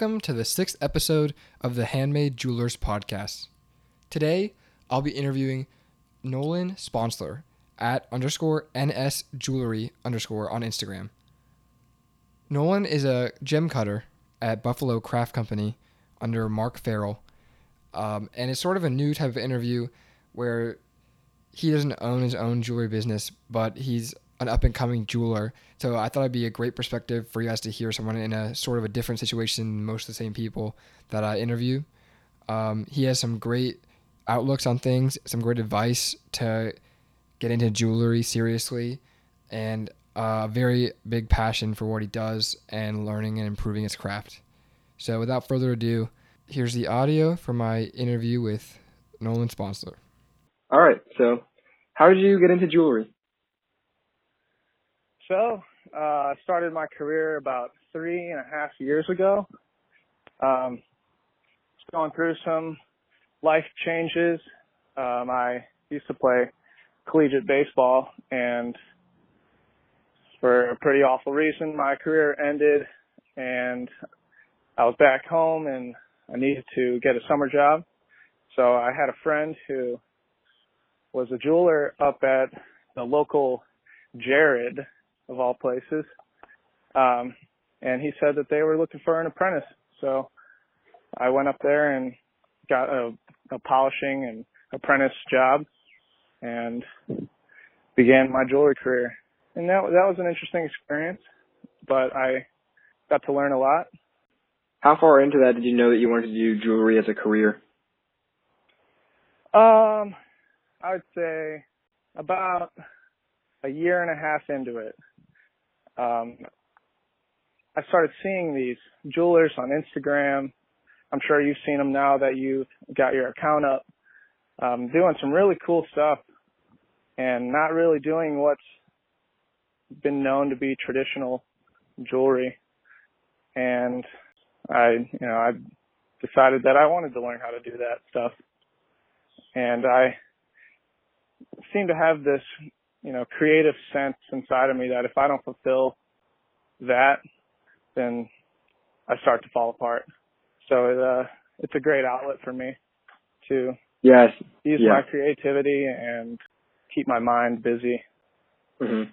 Welcome to the sixth episode of the Handmade Jewelers podcast. Today, I'll be interviewing Nolan Sponsler at underscore NS Jewelry underscore on Instagram. Nolan is a gem cutter at Buffalo Craft Company under Mark Farrell. Um, and it's sort of a new type of interview where he doesn't own his own jewelry business, but he's an up and coming jeweler. So I thought it'd be a great perspective for you guys to hear someone in a sort of a different situation than most of the same people that I interview. Um, he has some great outlooks on things, some great advice to get into jewelry seriously, and a very big passion for what he does and learning and improving his craft. So without further ado, here's the audio from my interview with Nolan Sponsler. All right. So, how did you get into jewelry? So, uh, I started my career about three and a half years ago. Um, going through some life changes. Um, I used to play collegiate baseball, and for a pretty awful reason, my career ended, and I was back home, and I needed to get a summer job. So I had a friend who was a jeweler up at the local Jared of all places. Um, and he said that they were looking for an apprentice. So I went up there and got a, a polishing and apprentice job and began my jewelry career. And that that was an interesting experience, but I got to learn a lot. How far into that did you know that you wanted to do jewelry as a career? Um, I would say about a year and a half into it. Um, I started seeing these jewelers on Instagram. I'm sure you've seen them now that you've got your account up, um, doing some really cool stuff and not really doing what's been known to be traditional jewelry. And I, you know, I decided that I wanted to learn how to do that stuff. And I seem to have this, you know, creative sense inside of me that if I don't fulfill that, then I start to fall apart. So it, uh, it's a great outlet for me to yes, use yeah. my creativity and keep my mind busy. Mhm.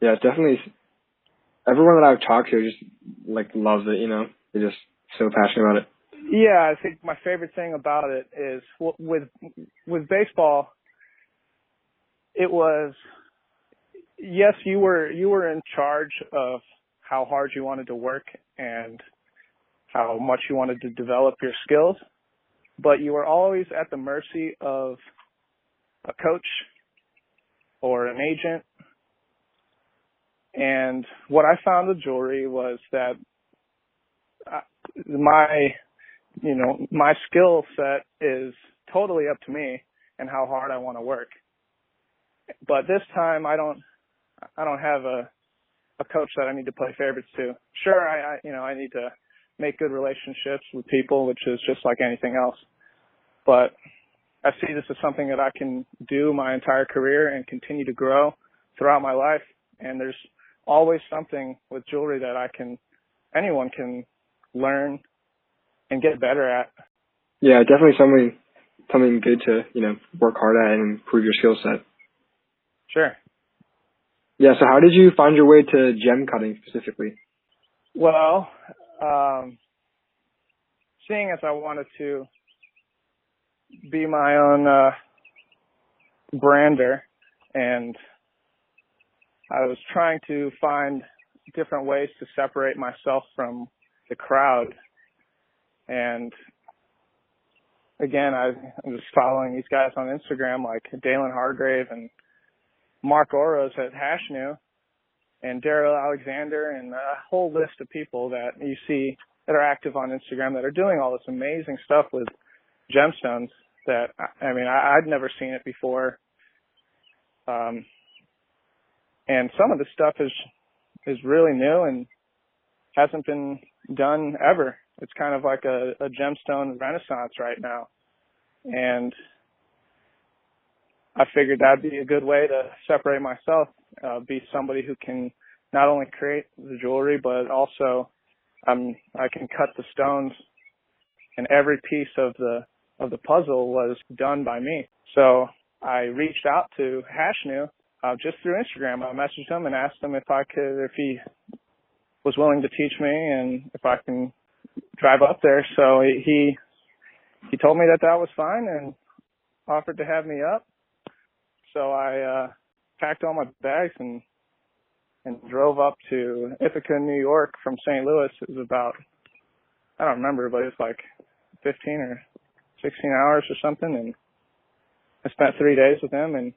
Yeah, definitely. Everyone that I've talked to just like loves it. You know, they're just so passionate about it. Yeah, I think my favorite thing about it is with with baseball. It was yes, you were you were in charge of how hard you wanted to work and how much you wanted to develop your skills, but you were always at the mercy of a coach or an agent. And what I found with jewelry was that my, you know, my skill set is totally up to me and how hard I want to work. But this time I don't, I don't have a, a coach that I need to play favorites to. Sure, I, I, you know, I need to make good relationships with people, which is just like anything else. But I see this as something that I can do my entire career and continue to grow throughout my life. And there's always something with jewelry that I can, anyone can learn and get better at. Yeah, definitely something something good to you know work hard at and improve your skill set. Sure. Yeah. So how did you find your way to gem cutting specifically? Well, um, seeing as I wanted to be my own uh, brander, and I was trying to find different ways to separate myself from the crowd. And again, I was following these guys on Instagram like Dalan Hargrave and Mark Oros at Hashnu and Daryl Alexander and a whole list of people that you see that are active on Instagram that are doing all this amazing stuff with gemstones that I mean I, I'd never seen it before. Um, and some of the stuff is is really new and hasn't been done ever. It's kind of like a, a gemstone renaissance right now, and I figured that'd be a good way to separate myself, uh, be somebody who can not only create the jewelry but also I'm I can cut the stones, and every piece of the of the puzzle was done by me. So I reached out to Hashnu uh, just through Instagram. I messaged him and asked him if I could, if he was willing to teach me and if I can drive up there. So he he told me that that was fine and offered to have me up. So I uh packed all my bags and and drove up to Ithaca, New York from St. Louis. It was about I don't remember, but it was like 15 or 16 hours or something and I spent 3 days with him and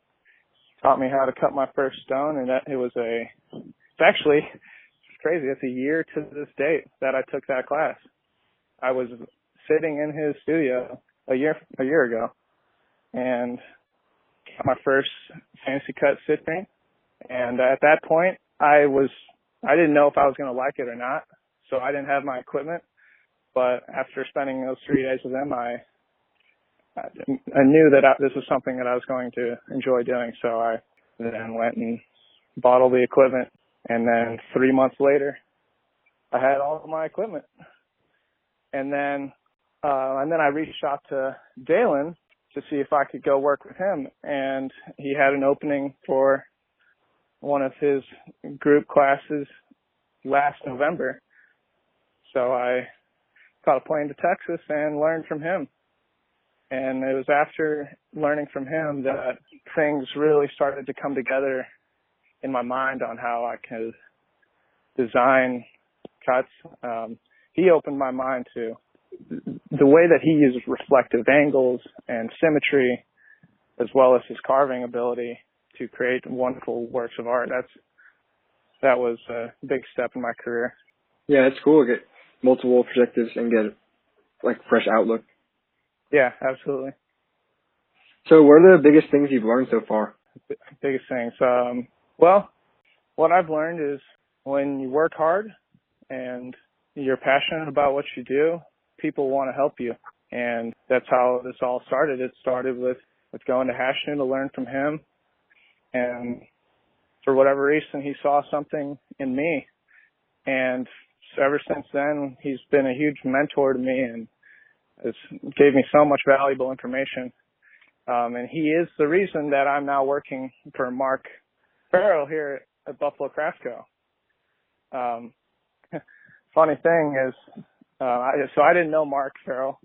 taught me how to cut my first stone and that it was a it's actually it's crazy. It's a year to this date that I took that class. I was sitting in his studio a year a year ago and my first fancy cut sit frame. And at that point I was I didn't know if I was gonna like it or not. So I didn't have my equipment. But after spending those three days with him I I knew that I, this was something that I was going to enjoy doing. So I then went and bought all the equipment. And then three months later, I had all of my equipment. And then, uh, and then I reached out to Dalan to see if I could go work with him. And he had an opening for one of his group classes last November. So I caught a plane to Texas and learned from him. And it was after learning from him that things really started to come together in my mind on how I could design cuts. Um, he opened my mind to the way that he uses reflective angles and symmetry, as well as his carving ability to create wonderful works of art. That's that was a big step in my career. Yeah, it's cool to get multiple perspectives and get like fresh outlook. Yeah, absolutely. So, what are the biggest things you've learned so far? Biggest things. Um, well, what I've learned is when you work hard and you're passionate about what you do, people want to help you. And that's how this all started. It started with, with going to Hashnu to learn from him. And for whatever reason, he saw something in me. And ever since then, he's been a huge mentor to me and has gave me so much valuable information. Um, and he is the reason that I'm now working for Mark Farrell here at Buffalo Craft Co. Um, funny thing is, uh, I, so I didn't know Mark Farrell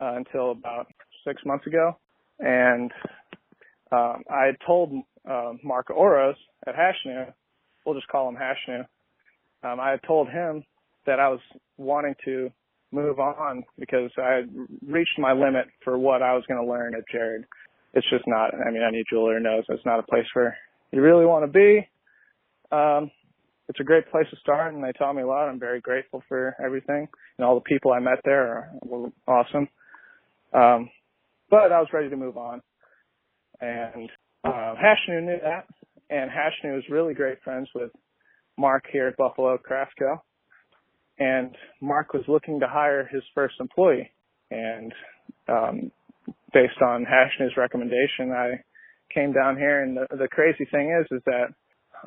uh, until about six months ago, and um, I had told uh, Mark Oros at Hashnu, we'll just call him Hashnu. Um, I had told him that I was wanting to move on because I had reached my limit for what I was going to learn at Jared. It's just not, I mean, any jeweler knows it's not a place where you really want to be. Um, it's a great place to start and they taught me a lot. I'm very grateful for everything and all the people I met there were awesome. Um, but I was ready to move on and, uh, Hashnu knew that and Hashnu was really great friends with Mark here at Buffalo Craft Co and Mark was looking to hire his first employee. And um, based on Hashnu's recommendation, I came down here. And the, the crazy thing is, is that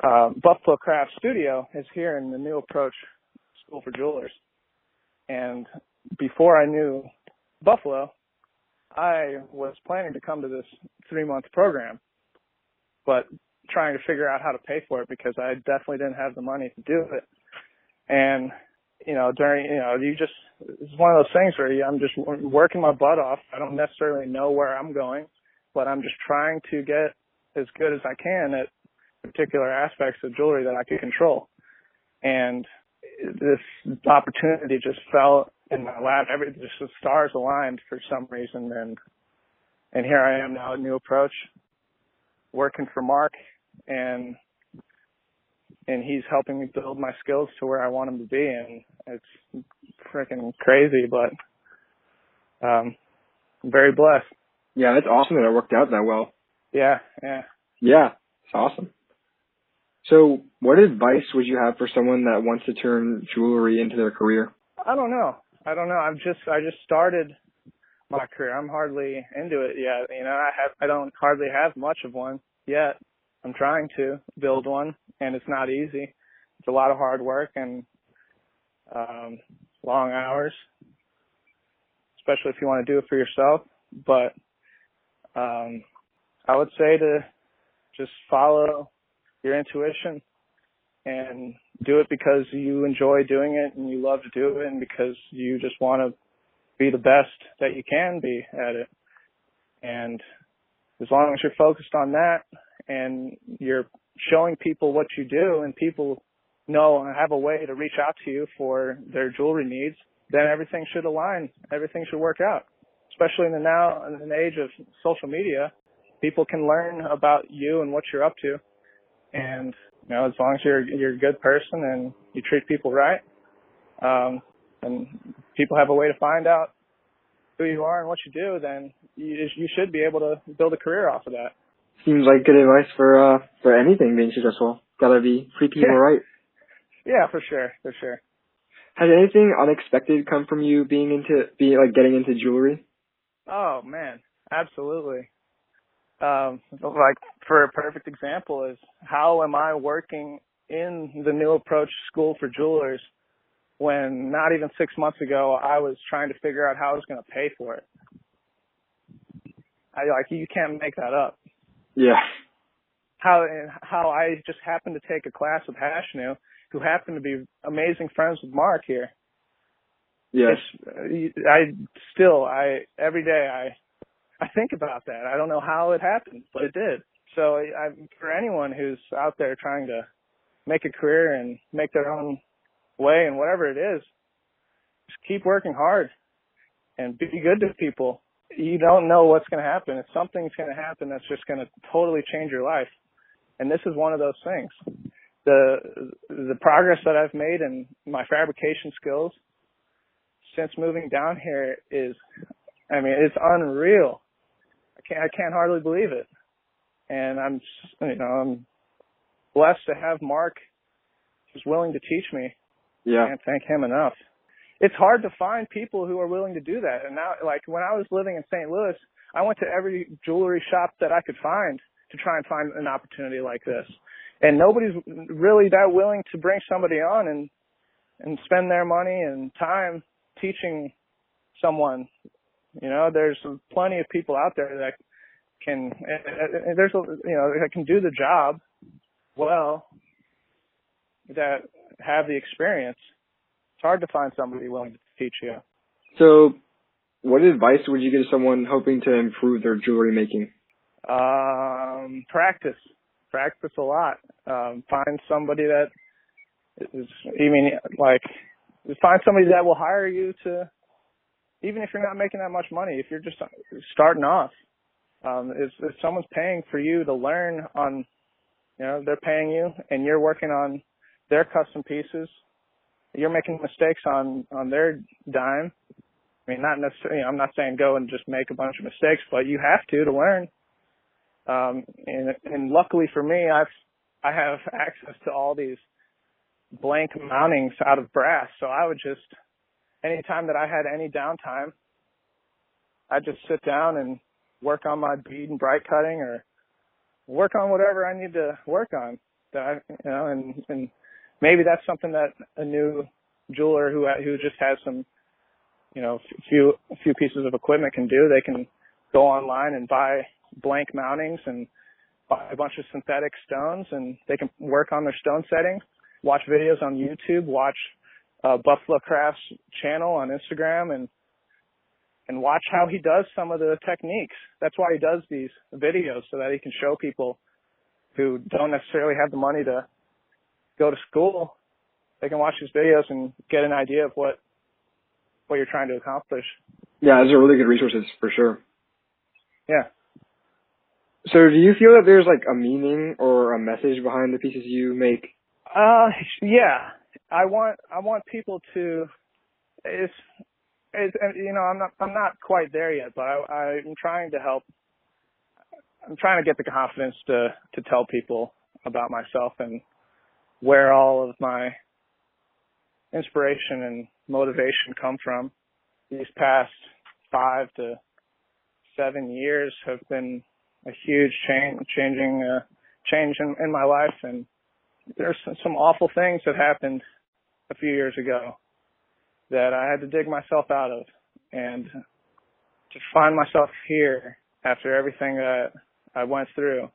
uh, Buffalo Craft Studio is here in the New Approach School for Jewelers. And before I knew Buffalo, I was planning to come to this three month program, but trying to figure out how to pay for it because I definitely didn't have the money to do it. And you know, during, you know, you just, it's one of those things where I'm just working my butt off. I don't necessarily know where I'm going, but I'm just trying to get as good as I can at particular aspects of jewelry that I could control. And this opportunity just fell in my lap. Every, just the stars aligned for some reason. And, and here I am now at New Approach working for Mark and and he's helping me build my skills to where I want them to be and it's freaking crazy but um I'm very blessed. Yeah, that's awesome that it worked out that well. Yeah, yeah. Yeah, it's awesome. So, what advice would you have for someone that wants to turn jewelry into their career? I don't know. I don't know. I'm just I just started my career. I'm hardly into it yet. You know, I have I don't hardly have much of one yet. I'm trying to build one and it's not easy. It's a lot of hard work and um, long hours, especially if you want to do it for yourself. But um, I would say to just follow your intuition and do it because you enjoy doing it and you love to do it and because you just want to be the best that you can be at it. And as long as you're focused on that and you're showing people what you do and people know and have a way to reach out to you for their jewelry needs, then everything should align. Everything should work out. Especially in the now in the age of social media, people can learn about you and what you're up to. And you know, as long as you're you're a good person and you treat people right, um, and people have a way to find out who you are and what you do, then you you should be able to build a career off of that. Seems like good advice for uh for anything being successful. Gotta be treat people Yeah. right. Yeah, for sure, for sure. Has anything unexpected come from you being into being like getting into jewelry? Oh man, absolutely. Um, like for a perfect example is how am I working in the new approach school for jewelers when not even six months ago I was trying to figure out how I was going to pay for it. I like you can't make that up. Yeah. How and how I just happened to take a class with Hashnu, who happened to be amazing friends with Mark here. Yes. It's, I still, I every day I, I think about that. I don't know how it happened, but it did. So I, for anyone who's out there trying to make a career and make their own way and whatever it is, just keep working hard and be good to people. You don't know what's going to happen. If something's going to happen that's just going to totally change your life, and this is one of those things. The the progress that I've made in my fabrication skills since moving down here is, I mean, it's unreal. I can't, I can't hardly believe it. And I'm, you know, I'm blessed to have Mark who's willing to teach me. Yeah. Can't thank him enough. It's hard to find people who are willing to do that. And now, like when I was living in St. Louis, I went to every jewelry shop that I could find to try and find an opportunity like this. And nobody's really that willing to bring somebody on and and spend their money and time teaching someone. You know, there's plenty of people out there that can. There's a you know that can do the job well that have the experience. It's hard to find somebody willing to teach you. So, what advice would you give someone hoping to improve their jewelry making? Um, practice, practice a lot. Um, find somebody that is, I mean, like, find somebody that will hire you to, even if you're not making that much money, if you're just starting off, um, if, if someone's paying for you to learn on, you know, they're paying you and you're working on their custom pieces, you're making mistakes on, on their dime. I mean, not necessarily, I'm not saying go and just make a bunch of mistakes, but you have to to learn. Um, and, and luckily for me, I've, I have access to all these blank mountings out of brass. So I would just, anytime that I had any downtime, I'd just sit down and work on my bead and bright cutting or work on whatever I need to work on. That I, you know, and and maybe that's something that a new jeweler who who just has some, you know, few few pieces of equipment can do. They can go online and buy blank mountings and buy a bunch of synthetic stones, and they can work on their stone setting watch videos on YouTube, watch uh, Buffalo Crafts channel on Instagram, and and watch how he does some of the techniques. That's why he does these videos so that he can show people who don't necessarily have the money to go to school. They can watch his videos and get an idea of what what you're trying to accomplish. Yeah, those are really good resources for sure. Yeah. So, do you feel that there's like a meaning or a message behind the pieces you make? Uh, yeah. I want I want people to. It's, it's you know I'm not I'm not quite there yet, but I, I'm trying to help. I'm trying to get the confidence to to tell people about myself and where all of my inspiration and motivation come from. These past five to seven years have been a huge change, changing uh, change in, in my life, and there's some, some awful things that happened a few years ago that I had to dig myself out of. And to find myself here after everything that I went through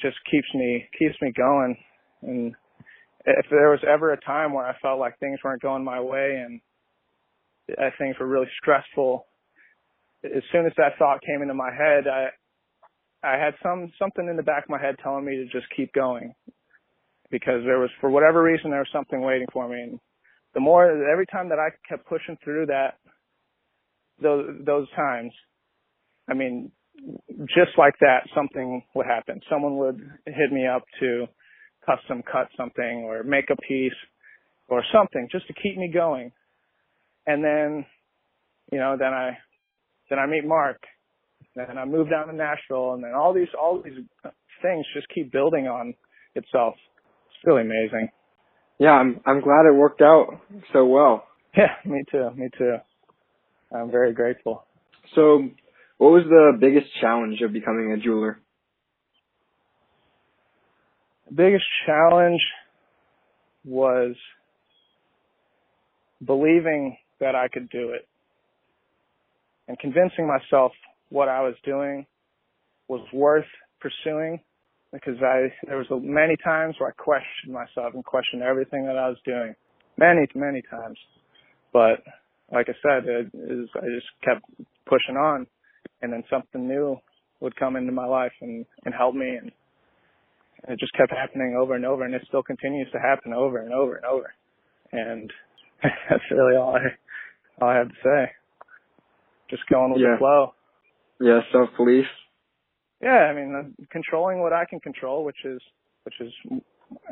just keeps me keeps me going. And if there was ever a time where I felt like things weren't going my way and things were really stressful as soon as that thought came into my head I I had some something in the back of my head telling me to just keep going because there was for whatever reason there was something waiting for me. And the more every time that I kept pushing through that those those times I mean just like that something would happen. Someone would hit me up to custom cut something or make a piece or something just to keep me going. And then you know then I then I meet Mark. And then I move down to Nashville. And then all these all these things just keep building on itself. it's really amazing Yeah, I'm I'm glad it worked out so well. Yeah, me too. Me too. I'm very grateful. So, what was the biggest challenge of becoming a jeweler? The biggest challenge was believing that I could do it and convincing myself what I was doing was worth pursuing because I there was many times where I questioned myself and questioned everything that I was doing, many many times. But like I said, it is I just kept pushing on, and then something new would come into my life and and help me, and, and it just kept happening over and over, and it still continues to happen over and over and over, and that's really all I all I have to say. Just going with Yeah. the flow. Yeah, self belief. Yeah, I mean, controlling what I can control, which is which is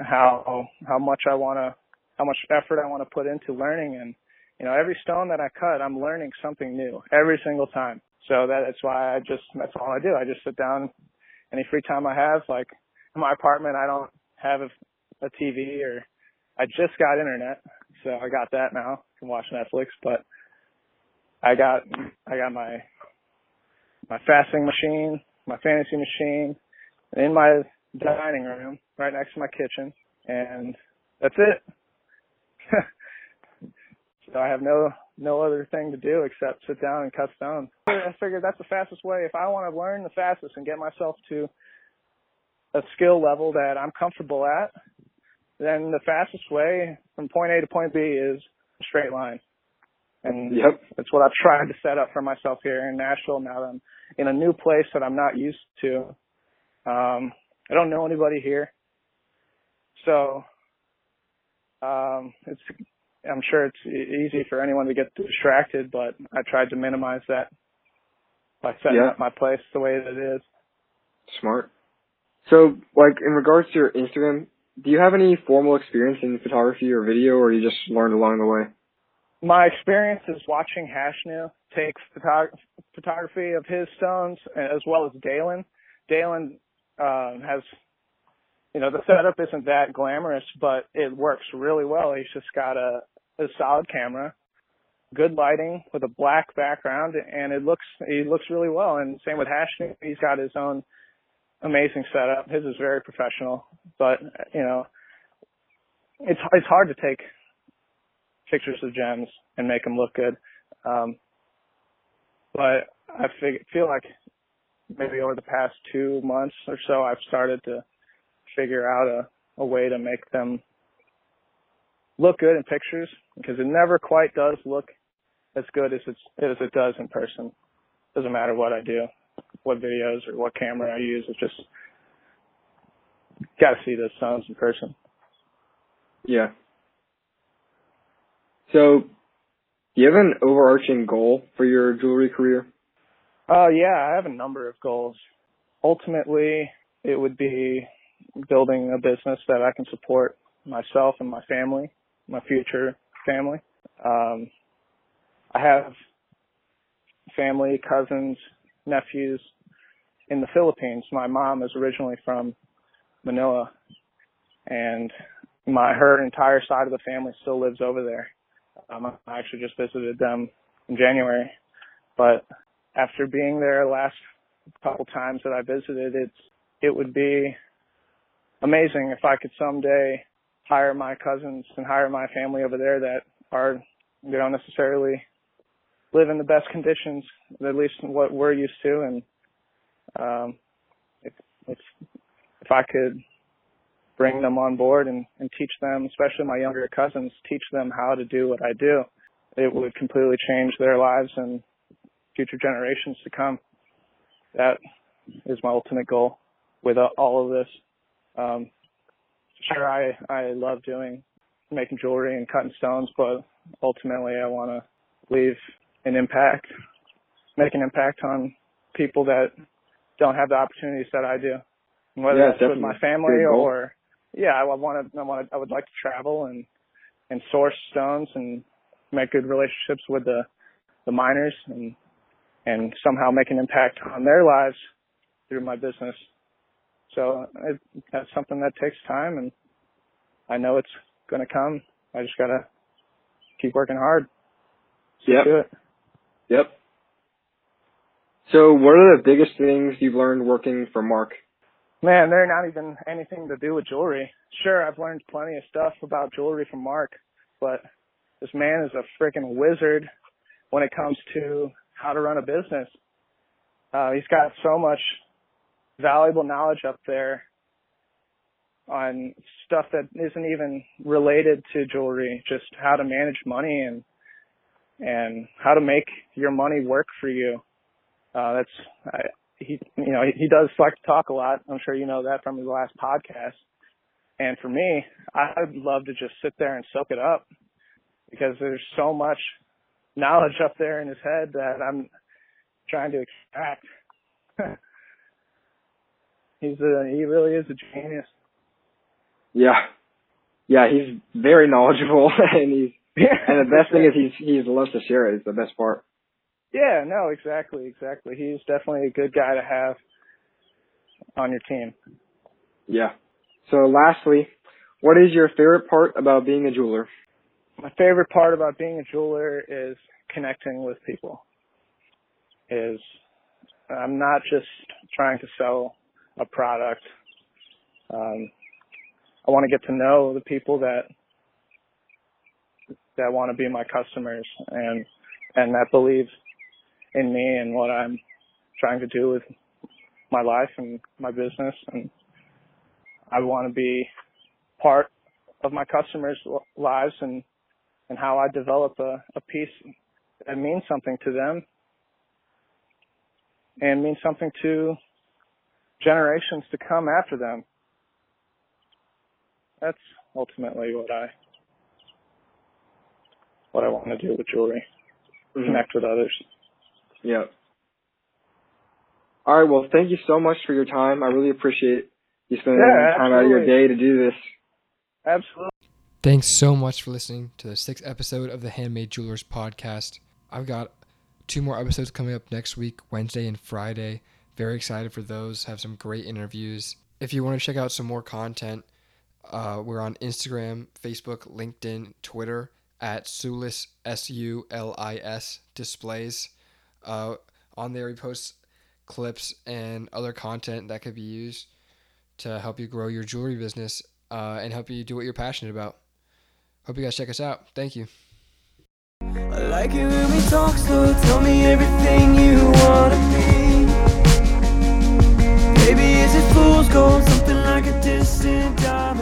how how much I want to, how much effort I want to put into learning, and you know, every stone that I cut, I'm learning something new every single time. So that, that's why I just that's all I do. I just sit down, any free time I have, like in my apartment, I don't have a, a TV or I just got internet, so I got that now. I can watch Netflix, but I got I got my my faceting machine, my faceting machine, in my dining room, right next to my kitchen, and that's it. so I have no no other thing to do except sit down and cut stones. I figured that's the fastest way. If I want to learn the fastest and get myself to a skill level that I'm comfortable at, then the fastest way from point A to point B is a straight line. And Yep. that's what I've tried to set up for myself here in Nashville now that I'm in a new place that I'm not used to. Um, I don't know anybody here. So, um, it's, I'm sure it's easy for anyone to get distracted, but I tried to minimize that by setting Yeah. up my place the way that it is. Smart. So, like in regards to your Instagram, do you have any formal experience in photography or video, or you just learned along the way? my experience is watching Hashnu take photog- photography of his stones as well as Dalan. Dalan um, has, you know, the setup isn't that glamorous, but it works really well. He's just got a, a solid camera, good lighting with a black background, and it looks he looks really well. And same with Hashnu, he's got his own amazing setup. His is very professional, but you know, it's it's hard to take pictures of gems and make them look good. Um, but I fig- feel like maybe over the past two months or so, I've started to figure out a, a way to make them look good in pictures because it never quite does look as good as it's as it does in person. Doesn't matter what I do, what videos or what camera I use. It's just got to see those sounds in person. Yeah. So, do you have an overarching goal for your jewelry career? Uh, yeah, I have a number of goals. Ultimately, it would be building a business that I can support myself and my family, my future family. Um, I have family, cousins, nephews in the Philippines. My mom is originally from Manila, and my her entire side of the family still lives over there. Um, I actually just visited them in January, but after being there last couple times that I visited, it's it would be amazing if I could someday hire my cousins and hire my family over there that are they don't necessarily live in the best conditions, at least what we're used to. And um, if if if I could bring them on board and, and teach them, especially my younger cousins, teach them how to do what I do, it would completely change their lives and future generations to come. That is my ultimate goal with all of this. Um, sure, I I love doing making jewelry and cutting stones, but ultimately I want to leave an impact, make an impact on people that don't have the opportunities that I do. Whether Yeah, that's with my family or yeah, I want to I want to I would like to travel and and source stones and make good relationships with the the miners and and somehow make an impact on their lives through my business. So it, that's something that takes time, and I know it's going to come. I just got to keep working hard. Stick Yep. Yep. So, what are the biggest things you've learned working for Mark? Man, they're not even anything to do with jewelry. Sure, I've learned plenty of stuff about jewelry from Mark, but this man is a freaking wizard when it comes to how to run a business. Uh, he's got so much valuable knowledge up there on stuff that isn't even related to jewelry, just how to manage money and and how to make your money work for you. Uh, that's I, he, you know, he, does like to talk a lot. I'm sure you know that from his last podcast. And for me, I'd love to just sit there and soak it up because there's so much knowledge up there in his head that I'm trying to extract. He's a, he really is a genius. Yeah. Yeah, he's very knowledgeable and he's Yeah. and the best thing is he's he loves to share it. It's the best part. Yeah, no, exactly, exactly. He's definitely a good guy to have on your team. Yeah. So lastly, what is your favorite part about being a jeweler? My favorite part about being a jeweler is connecting with people. Is I'm not just trying to sell a product. Um, I want to get to know the people that that want to be my customers and and that believe in me and what I'm trying to do with my life and my business and I want to be part of my customers' lives and and how I develop a, a piece that means something to them and means something to generations to come after them. That's ultimately what I what I want to do with jewelry. Mhm. Connect with others. Yeah. All right. Well, thank you so much for your time. I really appreciate you spending Yeah, time out of your day to do this. Absolutely. Thanks so much for listening to the sixth episode of the Handmade Jewelers podcast. I've got two more episodes coming up next week, Wednesday and Friday. Very excited for those. Have some great interviews. If you want to check out some more content, uh, we're on Instagram, Facebook, LinkedIn, Twitter at Sulis S U L I S displays. Uh, on there, we post clips and other content that could be used to help you grow your jewelry business uh, and help you do what you're passionate about. Hope you guys check us out. Thank you. I like it when we talk. Tell me everything you wanna be. Maybe fool's gold, something like a distant diamond.